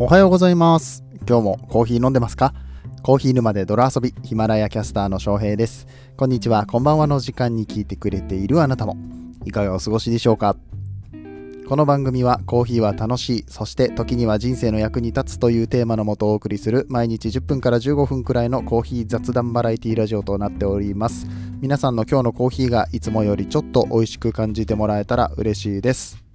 おはようございます。今日もコーヒー飲んでますか？コーヒー沼で泥遊び、ヒマラヤキャスターの翔平です。こんにちは、こんばんはの時間に聞いてくれているあなたも、いかがお過ごしでしょうか？この番組はコーヒーは楽しい、そして時には人生の役に立つというテーマのもとお送りする毎日10分から15分くらいのコーヒー雑談バラエティラジオとなっております。皆さんの今日のコーヒーがいつもよりちょっと美味しく感じてもらえたら嬉しいです。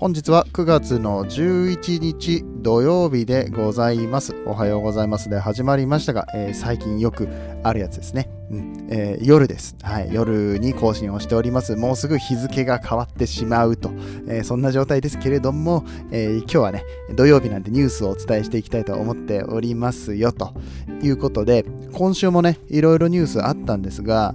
本日は9月の11日土曜日でございます。おはようございますで始まりましたが、えー最近よくあるやつですね。うんえー夜です、はい。夜に更新をしております。もうすぐ日付が変わってしまうと、えーそんな状態ですけれども、えー今日はね、土曜日なんでニュースをお伝えしていきたいと思っておりますよということで、今週もね、いろいろニュースあったんですが、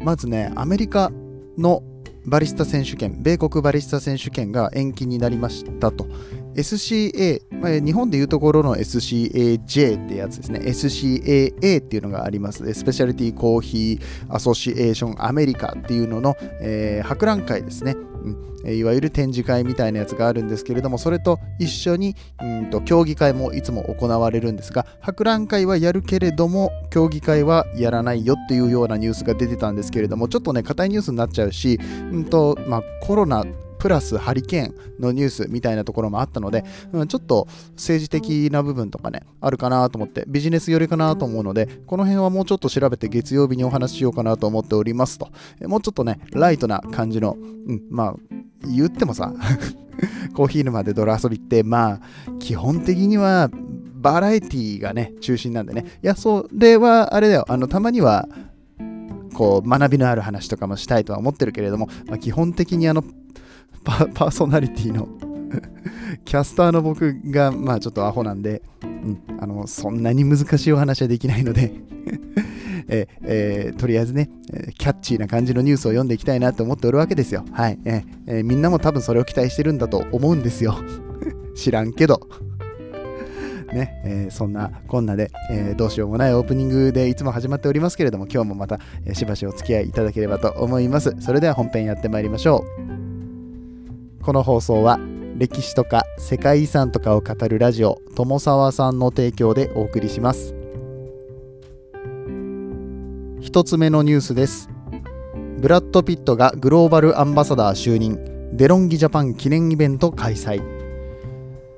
まずね、アメリカのバリスタ選手権、米国バリスタ選手権が延期になりましたと。SCA、まあ日本でいうところの SCAJ ってやつですね。SCAA っていうのがあります。スペシャリティコーヒーアソシエーションアメリカっていうのの、えー博覧会ですね。いわゆる展示会みたいなやつがあるんですけれども、それと一緒にうんと競技会もいつも行われるんですが、博覧会はやるけれども、競技会はやらないよっていうようなニュースが出てたんですけれども、ちょっとね、硬いニュースになっちゃうし、うんとまあ、コロナプラスハリケーンのニュースみたいなところもあったので、うん、ちょっと政治的な部分とかね、あるかなと思って、ビジネス寄りかなと思うので、この辺はもうちょっと調べて月曜日にお話ししようかなと思っておりますと。えもうちょっとね、ライトな感じの、うん、まあ、言ってもさ、コーヒー沼で泥遊びって、まあ、基本的にはバラエティがね、中心なんでね。いや、それはあれだよ。あの、たまには、こう、学びのある話とかもしたいとは思ってるけれども、まあ、基本的にあの、パーソナリティのキャスターの僕が、まあちょっとアホなんで、うん、あの、そんなに難しいお話はできないので ええーとりあえずね、えキャッチーな感じのニュースを読んでいきたいなと思っておるわけですよ。はい。ええーみんなも多分それを期待してるんだと思うんですよ。知らんけど。ね、えーそんなこんなで、えーどうしようもないオープニングでいつも始まっておりますけれども、今日もまた、えーしばしお付き合いいただければと思います。それでは本編やってまいりましょう。この放送は、歴史とか世界遺産とかを語るラジオ、友沢さんの提供でお送りします。一つ目のニュースです。ブラッド・ピットがグローバルアンバサダー就任、デロンギジャパン記念イベント開催。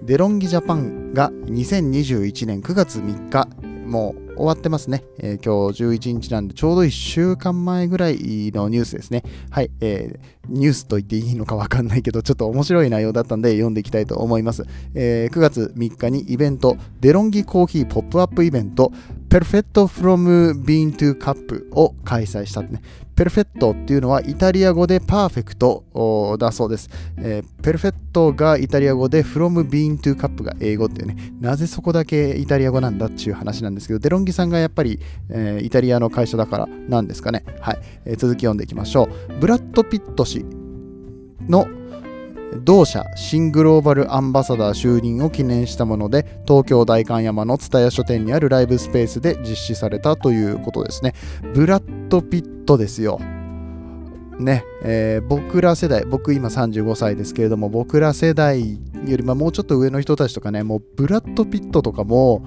デロンギジャパンが2021年9月3日、もう終わってますね。えー今日11日なんで、ちょうど1週間前ぐらいのニュースですね。はい、えーニュースと言っていいのかわかんないけど、ちょっと面白い内容だったんで読んでいきたいと思います。えー9月3日にイベント、デロンギコーヒーポップアップイベント、Perfetto from Bean to Cup を開催したね。ペルフェットっていうのはイタリア語でパーフェクトだそうです。えーペルフェットがイタリア語で from bean to cup が英語っていうね、なぜそこだけイタリア語なんだっていう話なんですけど、デロンギさんがやっぱり、えーイタリアの会社だからなんですかね。はい、えー続き読んでいきましょう。ブラッド・ピット氏の同社新グローバルアンバサダー就任を記念したもので東京代官山の蔦屋書店にあるライブスペースで実施されたということですね。ブラッド・ピットですよ。ね、えー僕ら世代僕今35歳ですけれども僕ら世代よりまあもうちょっと上の人たちとかねもうブラッド・ピットとかも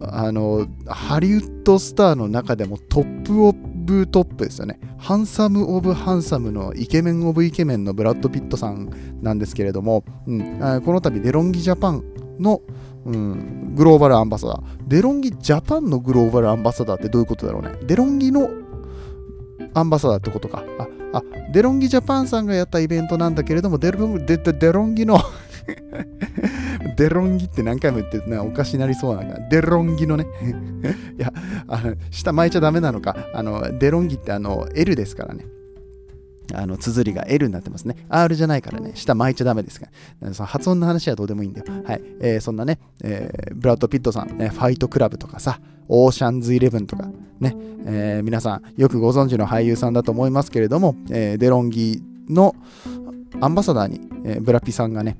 あのハリウッドスターの中でも top of top ですよね。 handsome of handsome のイケメン of イケメンのブラッド・ピットさんなんですけれども、うん、この度デロンギ・ジャパンの、うん、グローバルアンバサダー。デロンギ・ジャパンのグローバルアンバサダーってどういうことだろうね。デロンギのアンバサダーってことか。ああデロンギ・ジャパンさんがやったイベントなんだけれどもデロデデデロンギのデロンギって何回も言ってるなおかしになりそうなデロンギのね いやあの下巻いちゃダメなのかあのデロンギってあの L ですからねあの綴りが L になってますね。R じゃないからね、下巻いちゃダメですから。その発音の話はどうでもいいんだよ。はい。えーそんなね、えーブラッド・ピットさん、ね、ファイトクラブとかさ、オーシャンズイレブンとか、ね、えー皆さんよくご存知の俳優さんだと思いますけれども、えデロンギのアンバサダーに、えブラピさんがね、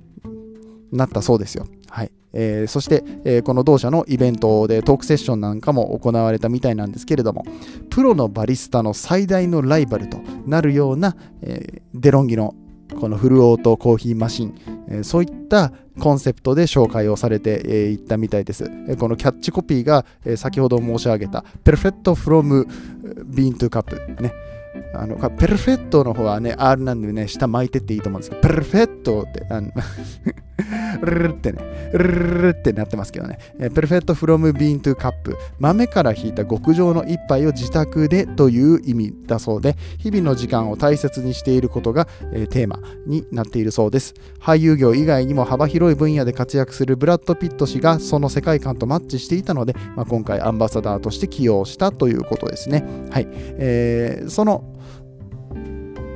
なったそうですよ。はい。えーそして、えーこの同社のイベントでトークセッションなんかも行われたみたいなんですけれども、プロのバリスタの最大のライバルとなるような、えーデロンギのこのフルオートコーヒーマシン、え、そういったコンセプトで紹介をされてい、ったみたいです。このキャッチコピーが、え、先ほど申し上げた Perfect from Bean to Cup ね。あの、ペルフェットの方はね、R なんでね、下巻いてっていいと思うんですけど、ペルフェットって、あのルルってね、ルルルってなってますけどね、ペルフェットフロムビーントゥカップ、豆から引いた極上の一杯を自宅でという意味だそうで、日々の時間を大切にしていることが、えー、テーマになっているそうです。俳優業以外にも幅広い分野で活躍するブラッド・ピット氏がその世界観とマッチしていたので、まあ、今回アンバサダーとして起用したということですね。はい。えー、その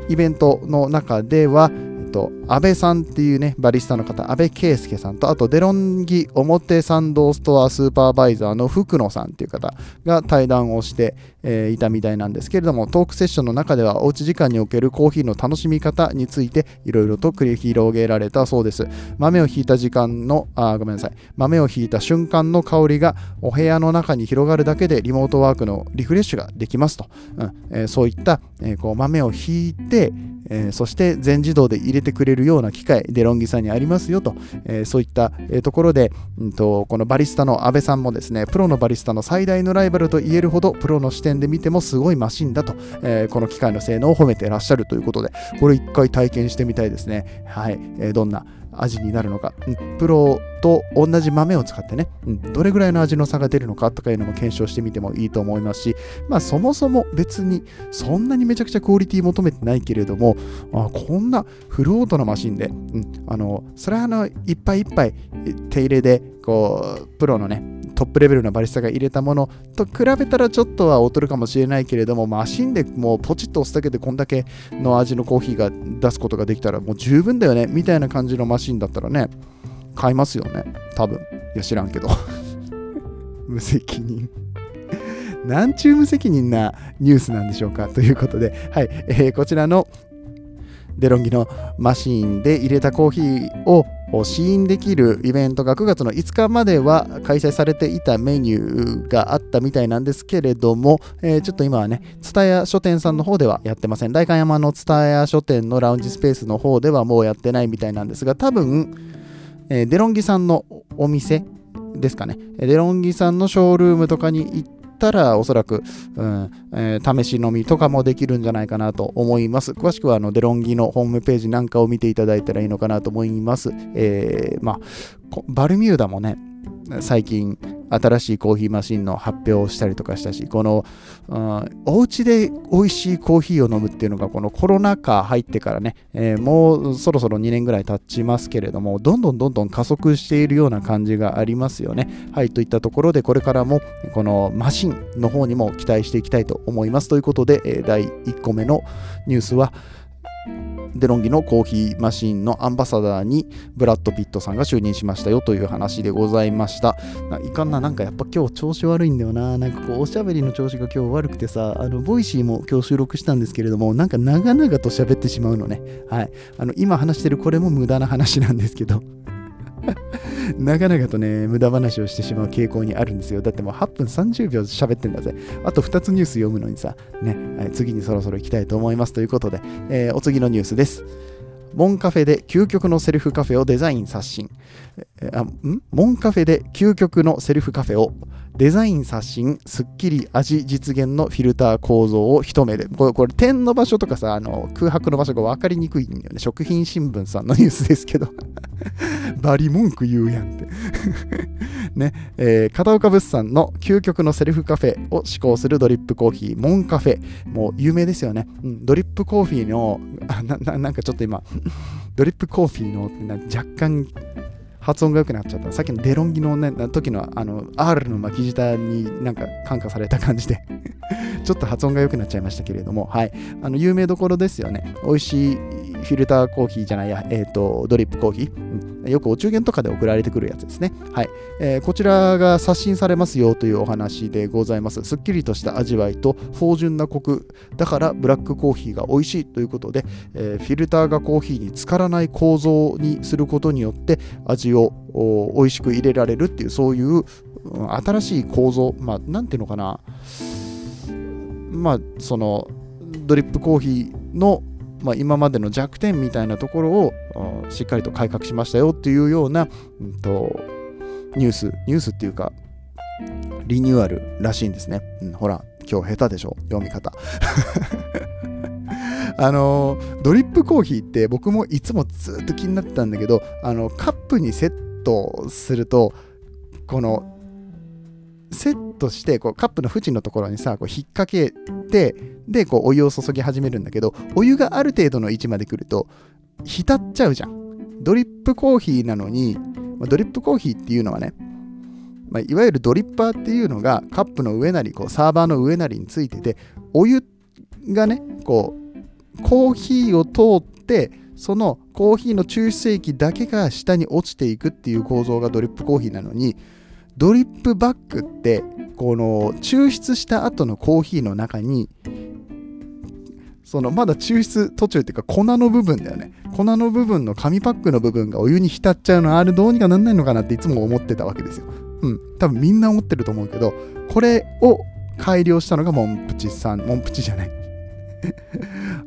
イベントの中では、と、安倍さんっていうね、バリスタの方、安倍圭介さんと、あと、デロンギ表参道ストアスーパーバイザーの福野さんっていう方が対談をして、えー、いたみたいなんですけれども、トークセッションの中では、おうち時間におけるコーヒーの楽しみ方について、いろいろと繰り広げられたそうです。豆をひいた時間の、あ、ごめんなさい、豆をひいた瞬間の香りがお部屋の中に広がるだけで、リモートワークのリフレッシュができますと。うんえー、そういった、えー、こう豆をひいて、えー、そして全自動で入れてくれるような機械、デロンギさんにありますよと、えー、そういった、ところで、うんと、このバリスタの阿部さんもですね、プロのバリスタの最大のライバルと言えるほど、プロの視点で見てもすごいマシンだと、えこの機械の性能を褒めてらっしゃるということで、これ一回体験してみたいですね。はい、えどんな味になるのか、プロと同じ豆を使ってね、うん、どれぐらいの味の差が出るのかとかいうのも検証してみてもいいと思いますし、まあそもそも別にそんなにめちゃくちゃクオリティ求めてないけれども、あこんなフルオートのマシンで、うん、あのそれはあのいっぱいいっぱい手入れでこうプロのねトップレベルのバリスタが入れたものと比べたらちょっとは劣るかもしれないけれども、マシンでもうポチッと押すだけでこんだけの味のコーヒーが出すことができたらもう十分だよねみたいな感じのマシンだったらね、買いますよね。多分。いや、知らんけど。無責任なんちゅう無責任なニュースなんでしょうかということで、はい、えー、こちらのデロンギのマシーンで入れたコーヒーを試飲できるイベントが9月の5日までは開催されていたメニューがあったみたいなんですけれども、えー、ちょっと今はね、蔦屋書店さんの方ではやってません。代官山の蔦屋書店のラウンジスペースの方ではもうやってないみたいなんですが、多分、えー、デロンギさんのお店ですかね。デロンギさんのショールームとかに行って、ったらおそらく、うんえー、試し飲みとかもできるんじゃないかなと思います。詳しくはあのデロンギのホームページなんかを見ていただいたらいいのかなと思います。えー、まあ、バルミューダもね、最近新しいコーヒーマシンの発表をしたりとかしたし、この、うん、お家で美味しいコーヒーを飲むっていうのが、このコロナ禍入ってからね、えー、もうそろそろ2年ぐらい経ちますけれども、どんどんどんどん加速しているような感じがありますよね。はい、といったところで、これからもこのマシンの方にも期待していきたいと思います。ということで、えー、第1個目のニュースは、デロンギのコーヒーマシンのアンバサダーにブラッド・ピットさんが就任しましたよという話でございました。いかんな、なんかやっぱ今日調子悪いんだよな。なんかこう、おしゃべりの調子が今日悪くてさ、あの、ボイシーも今日収録したんですけれども、なんか長々と喋ってしまうのね。はい。あの、今話してるこれも無駄な話なんですけど。長々とね、無駄話をしてしまう傾向にあるんですよ。だってもう8分30秒喋ってんだぜ。あと2つニュース読むのにさ、ね、次にそろそろ行きたいと思いますということで、えー、お次のニュースです。モンカフェで究極のセルフカフェをデザイン刷新。あん？モンカフェで究極のセルフカフェをデザイン刷新、すっきり味実現のフィルター構造を一目で。これ、これ点の場所とかさ、あの空白の場所が分かりにくいんだよね。食品新聞さんのニュースですけど。バリ文句言うやんって ね、えー、片岡物産の究極のセルフカフェを試行するドリップコーヒー、モンカフェ。もう有名ですよね。うん、ドリップコーヒーの、ななんかちょっと今、ドリップコーヒーの若干発音が良くなっちゃった。さっきのデロンギの、ね、時のあの R の巻き舌になんか感化された感じでちょっと発音が良くなっちゃいましたけれども、はい。あの有名どころですよね。美味しいフィルターコーヒーじゃないや、えっ、ー、と、ドリップコーヒー、うん。よくお中元とかで送られてくるやつですね。はい。えー、こちらが刷新されますよというお話でございます。すっきりとした味わいと芳醇なコク。だからブラックコーヒーが美味しいということで、えー、フィルターがコーヒーに浸からない構造にすることによって味を美味しく入れられるっていう、そういう新しい構造、まあ、なんていうのかな。まあ、そのドリップコーヒーのまあ、今までの弱点みたいなところをしっかりと改革しましたよっていうような、うんと、ニュース、ニュースっていうか、リニューアルらしいんですね。うん、ほら、今日下手でしょ、読み方。あのドリップコーヒーって僕もいつもずっと気になってたんだけどあのカップにセットするとこのセットしてこうカップの縁のところにさこう引っ掛けてでこうお湯を注ぎ始めるんだけどお湯がある程度の位置まで来ると浸っちゃうじゃん。ドリップコーヒーなのにドリップコーヒーっていうのはねまあ、いわゆるドリッパーっていうのがカップの上なりこうサーバーの上なりについててお湯がねこうコーヒーを通ってそのコーヒーの抽出液だけが下に落ちていくっていう構造がドリップコーヒーなのにドリップバッグってこの抽出した後のコーヒーの中にそのまだ抽出途中っていうか粉の部分だよね。粉の部分の紙パックの部分がお湯に浸っちゃうのあれどうにかなんないのかなっていつも思ってたわけですよ。うん。多分みんな思ってると思うけどこれを改良したのがモンプチさん。モンプチじゃない。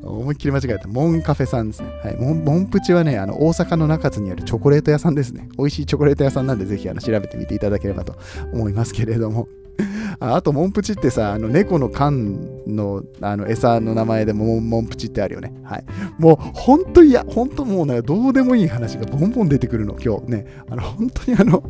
思いっきり間違えた。モンカフェさんですね。はい。モンモンプチはね、あの、大阪の中津にあるチョコレート屋さんですね。美味しいチョコレート屋さんなんで、ぜひあの調べてみていただければと思いますけれども。ああと、モンプチってさ、あの猫の缶のあの餌の名前でもモンプチってあるよね。はい。もう、ほんと嫌、ほんともうね、どうでもいい話がボンボン出てくるの、今日ね。あの、本当にあの、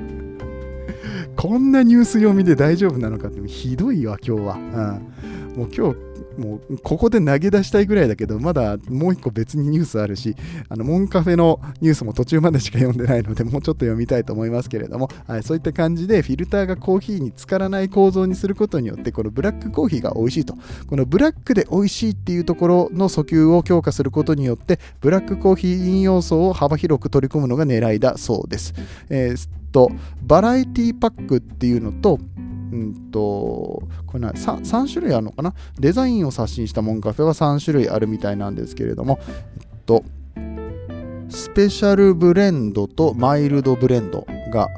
こんなニュース読みで大丈夫なのかって、ひどいわ、今日は。うん。もう今日、もうここで投げ出したいぐらいだけど、まだもう一個別にニュースあるし、あのモンカフェのニュースも途中までしか読んでないので、もうちょっと読みたいと思いますけれども、はい、そういった感じでフィルターがコーヒーに浸からない構造にすることによって、このブラックコーヒーが美味しいと。このブラックで美味しいっていうところの訴求を強化することによって、ブラックコーヒー飲要素を幅広く取り込むのが狙いだそうです。えー、と、バラエティパックっていうのと、うんと、これな 3, 3種類あるのかな？デザインを刷新したモンカフェは3種類あるみたいなんですけれども、えっと、スペシャルブレンドとマイルドブレンドが、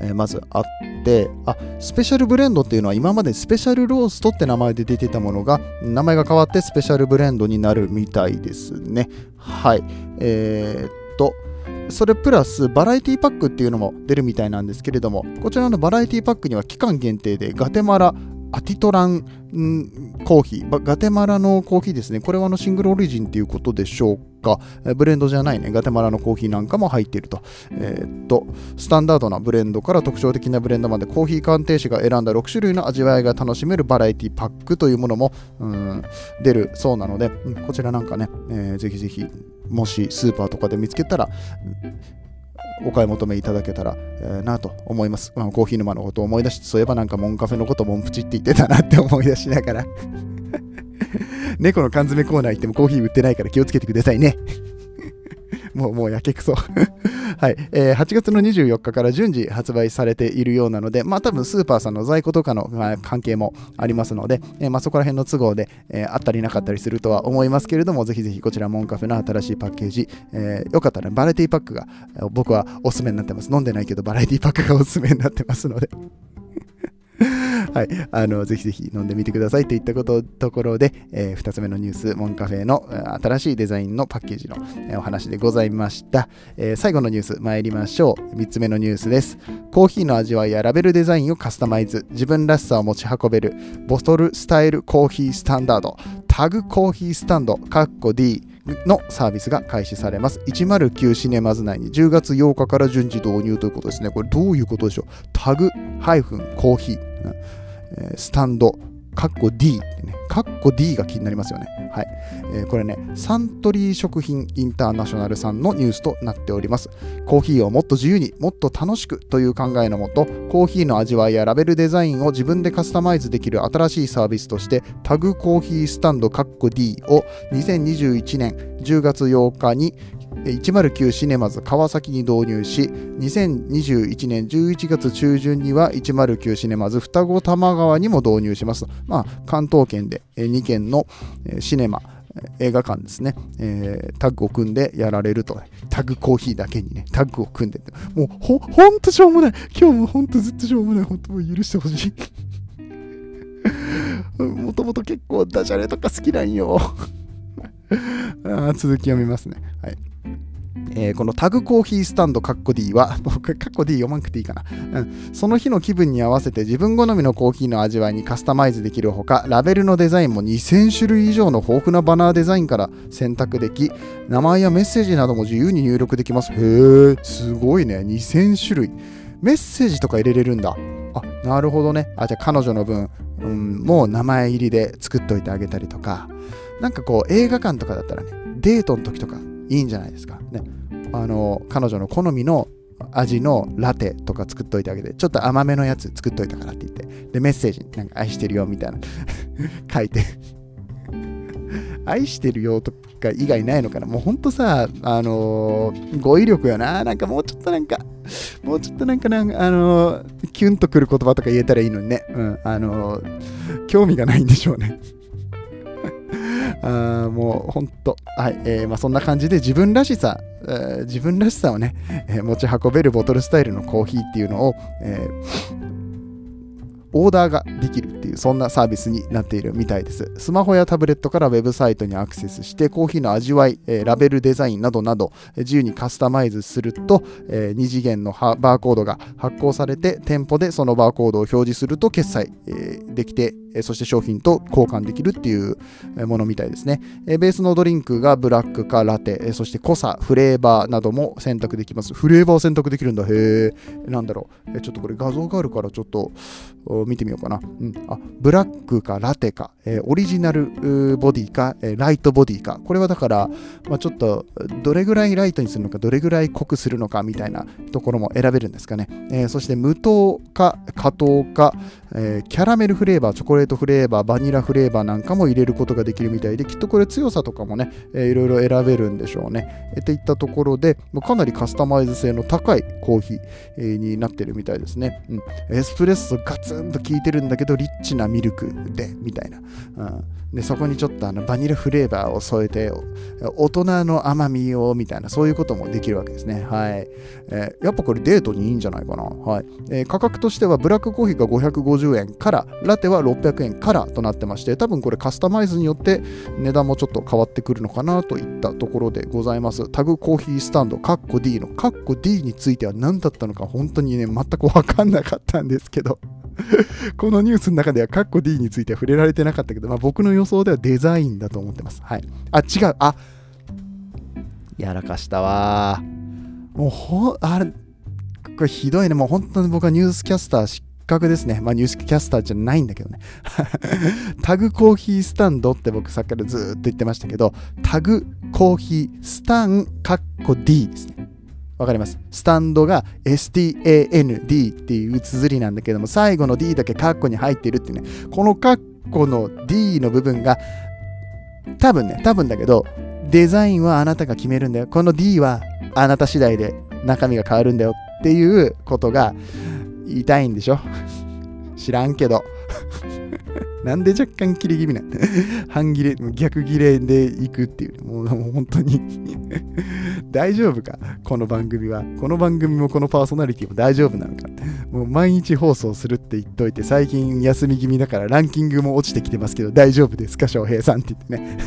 えー、まずあってあスペシャルブレンドっていうのは今までスペシャルローストって名前で出てたものが名前が変わってスペシャルブレンドになるみたいですね。はい。えー、っとそれプラスバラエティパックっていうのも出るみたいなんですけれどもこちらのバラエティパックには期間限定でガテマラアティトラン、コーヒー、ガテマラのコーヒーですね。これはあのシングルオリジンっていうことでしょうか。ブレンドじゃないね。ガテマラのコーヒーなんかも入っていると。えー、っと、スタンダードなブレンドから特徴的なブレンドまでコーヒー鑑定士が選んだ6種類の味わいが楽しめるバラエティパックというものも出るそうなので、こちらなんかね、えー、ぜひぜひ、もしスーパーとかで見つけたら、お買い求めいただけたら、えー、なと思います。コーヒー沼のことを思い出して、そういえばなんかモンカフェのことモンプチって言ってたなって思い出しながら。猫の缶詰コーナー行ってもコーヒー売ってないから気をつけてくださいね。もう、もうやけくそ。はい、えー、8月の24日から順次発売されているようなので、まあ多分スーパーさんの在庫とかの、まあ、関係もありますので、えー、まあそこら辺の都合で、えー、あったりなかったりするとは思いますけれども、ぜひぜひこちらモンカフェの新しいパッケージ、えー、よかったらバラエティパックが僕はおすすめになってます。飲んでないけどバラエティパックがおすすめになってますので はい、あのぜひぜひ飲んでみてくださいといったことところで、えー、2つ目のニュース、モンカフェの新しいデザインのパッケージの、えー、お話でございました、えー、最後のニュース参りましょう。3つ目のニュースです。コーヒーの味わいやラベルデザインをカスタマイズ、自分らしさを持ち運べる、ボトルスタイルコーヒースタンダード、タグコーヒースタンド、カッコ D のサービスが開始されます。109シネマズ内に10月8日から順次導入ということですね。これどういうことでしょう？タグコーヒー。スタンド、カッコ D ってね、カッコ D が気になりますよね。はい。えー、これね、サントリー食品インターナショナルさんのニュースとなっております。コーヒーをもっと自由にもっと楽しくという考えのもと、コーヒーの味わいやラベルデザインを自分でカスタマイズできる新しいサービスとして、タグコーヒースタンドカッコ D を2021年10月8日に109シネマズ川崎に導入し、2021年11月中旬には109シネマズ双子玉川にも導入します。まあ、関東圏で2軒のシネマ、映画館ですね、えー、タッグを組んでやられると、タッグコーヒーだけにね、タッグを組んでもうほ、ほんとしょうもない。今日もほんとずっとしょうもない。ほんともう許してほしい。もともと結構ダジャレとか好きなんよ。あ続き読みますね。はい。えー、このタグコーヒースタンドカッコ D は、僕、カッコ D 読まなくていいかな、うん。その日の気分に合わせて自分好みのコーヒーの味わいにカスタマイズできるほか、ラベルのデザインも2000種類以上の豊富なバナーデザインから選択でき、名前やメッセージなども自由に入力できます。へえ、すごいね。2000種類。メッセージとか入れれるんだ。あ、なるほどね。あ、じゃあ彼女の分、うん、もう名前入りで作っといてあげたりとか、なんかこう映画館とかだったらね、デートの時とかいいんじゃないですか。ね、あの彼女の好みの味のラテとか作っといてあげて、ちょっと甘めのやつ作っといたからって言って、で、メッセージ、なんか愛してるよみたいな 書いて愛してるよとか以外ないのかな。もうほんとさ、あのー、語彙力よな。なんかもうちょっとなんか、もうちょっとなんかなんか、あのー、キュンとくる言葉とか言えたらいいのにね。うん、あのー、興味がないんでしょうね。あもう本当、はい。えーまあ、そんな感じで自分らしさ、えー、自分らしさをね、え、持ち運べるボトルスタイルのコーヒーっていうのを、えーオーダーができるっていうそんなサービスになっているみたいですスマホやタブレットからウェブサイトにアクセスしてコーヒーの味わい、えラベルデザインなどなど自由にカスタマイズすると、え2次元のバーコードが発行されて店舗でそのバーコードを表示すると決済、えできてそして商品と交換できるっていうものみたいですね。ベースのドリンクがブラックかラテ、そして濃さ、フレーバーなども選択できます。フレーバー選択できるんだ。へえ。なんだろう。ちょっとこれ画像があるからちょっと見てみようかな。うん、あブラックかラテか、えー、オリジナルボディか、えー、ライトボディか。これはだから、まあ、ちょっとどれぐらいライトにするのか、どれぐらい濃くするのかみたいなところも選べるんですかね。えー、そして無糖か加糖か、えキャラメルフレーバー、チョコレートフレーバー、バニラフレーバーなんかも入れることができるみたいで、きっとこれ強さとかもね、えー、いろいろ選べるんでしょうね。えっていったところで、かなりカスタマイズ性の高いコーヒー、になってるみたいですね。うん、エスプレッソガツンと効いてるんだけど、リッチなミルクで、みたいな。うん。でそこにちょっとあのバニラフレーバーを添えて大人の甘みをみたいなそういうこともできるわけですね。はい、えー、やっぱこれデートにいいんじゃないかな。はい、えー、価格としてはブラックコーヒーが550円からラテは600円からとなってまして多分これカスタマイズによって値段もちょっと変わってくるのかなといったところでございます。タグコーヒースタンドカッコ D のカッコ D については何だったのか本当にね全く分かんなかったんですけど。このニュースの中ではカッコ D については触れられてなかったけど、まあ、僕の予想ではデザインだと思ってます。はい。あ、違う。あ、やらかしたわ。もうほ、あれ、これひどいね。もう本当に僕はニュースキャスター失格ですね。まあニュースキャスターじゃないんだけどね。タグコーヒースタンドって僕さっきからずっと言ってましたけど、タグコーヒースタンカッコ D ですね。わかります。スタンドが STAND っていう綴りなんだけども、最後の D だけカッコに入ってるってね、このカッコの D の部分が、多分ね、多分だけど、デザインはあなたが決めるんだよ。この D はあなた次第で中身が変わるんだよ。っていうことが言いたいんでしょ。知らんけど。なんで若干切れ気味なん 半切れ、逆切れでいくっていう、もうもう本当に。大丈夫か？この番組は。この番組もこのパーソナリティも大丈夫なのか？もう毎日放送するって言っといて、最近休み気味だからランキングも落ちてきてますけど、大丈夫ですか？翔平さんって言ってね。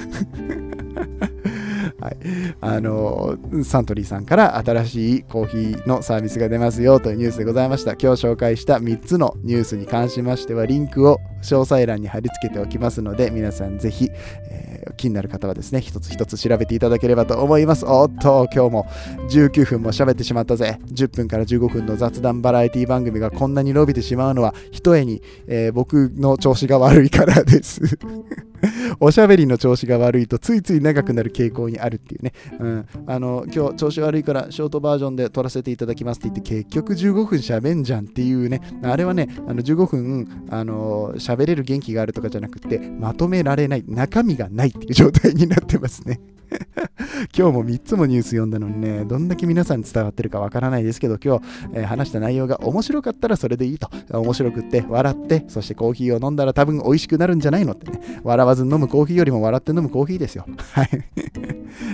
はい、あのサントリーさんから新しいコーヒーのサービスが出ますよというニュースでございました。今日紹介した3つのニュースに関しましては、リンクを詳細欄に貼り付けておきますので、皆さんぜひ、えー、気になる方はですね、一つ一つ調べていただければと思います。おっと、今日も19分も喋ってしまったぜ。10分から15分の雑談バラエティ番組がこんなに伸びてしまうのは、ひとえに、えー、僕の調子が悪いからです。おしゃべりの調子が悪いとついつい長くなる傾向にあるっていうね、うん、あの今日調子悪いからショートバージョンで撮らせていただきますって言って結局15分喋んじゃんっていうね。あれはねあの15分あの喋れる元気があるとかじゃなくてまとめられない。中身がないっていう状態になってますね。今日も3つもニュース読んだのにね、どんだけ皆さんに伝わってるかわからないですけど、今日、えー、話した内容が面白かったらそれでいいと。面白くって、笑って、そしてコーヒーを飲んだら多分美味しくなるんじゃないのってね。笑わず飲むコーヒーよりも笑って飲むコーヒーですよ。はい。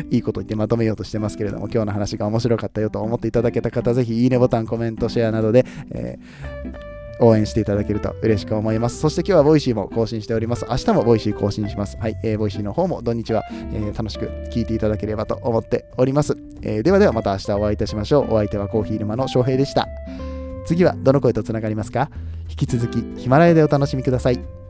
いいこと言ってまとめようとしてますけれども、今日の話が面白かったよと思っていただけた方、ぜひいいねボタン、コメント、シェアなどで、えー応援していただけると嬉しく思います。そして今日はボイシーも更新しております。明日もボイシー更新します。はい、えー、ボイシーの方も土日は、えー、楽しく聞いていただければと思っております。えー、ではではまた明日お会いいたしましょう。お相手はコーヒー沼の翔平でした。次はどの声とつながりますか？引き続きヒマラヤでお楽しみください。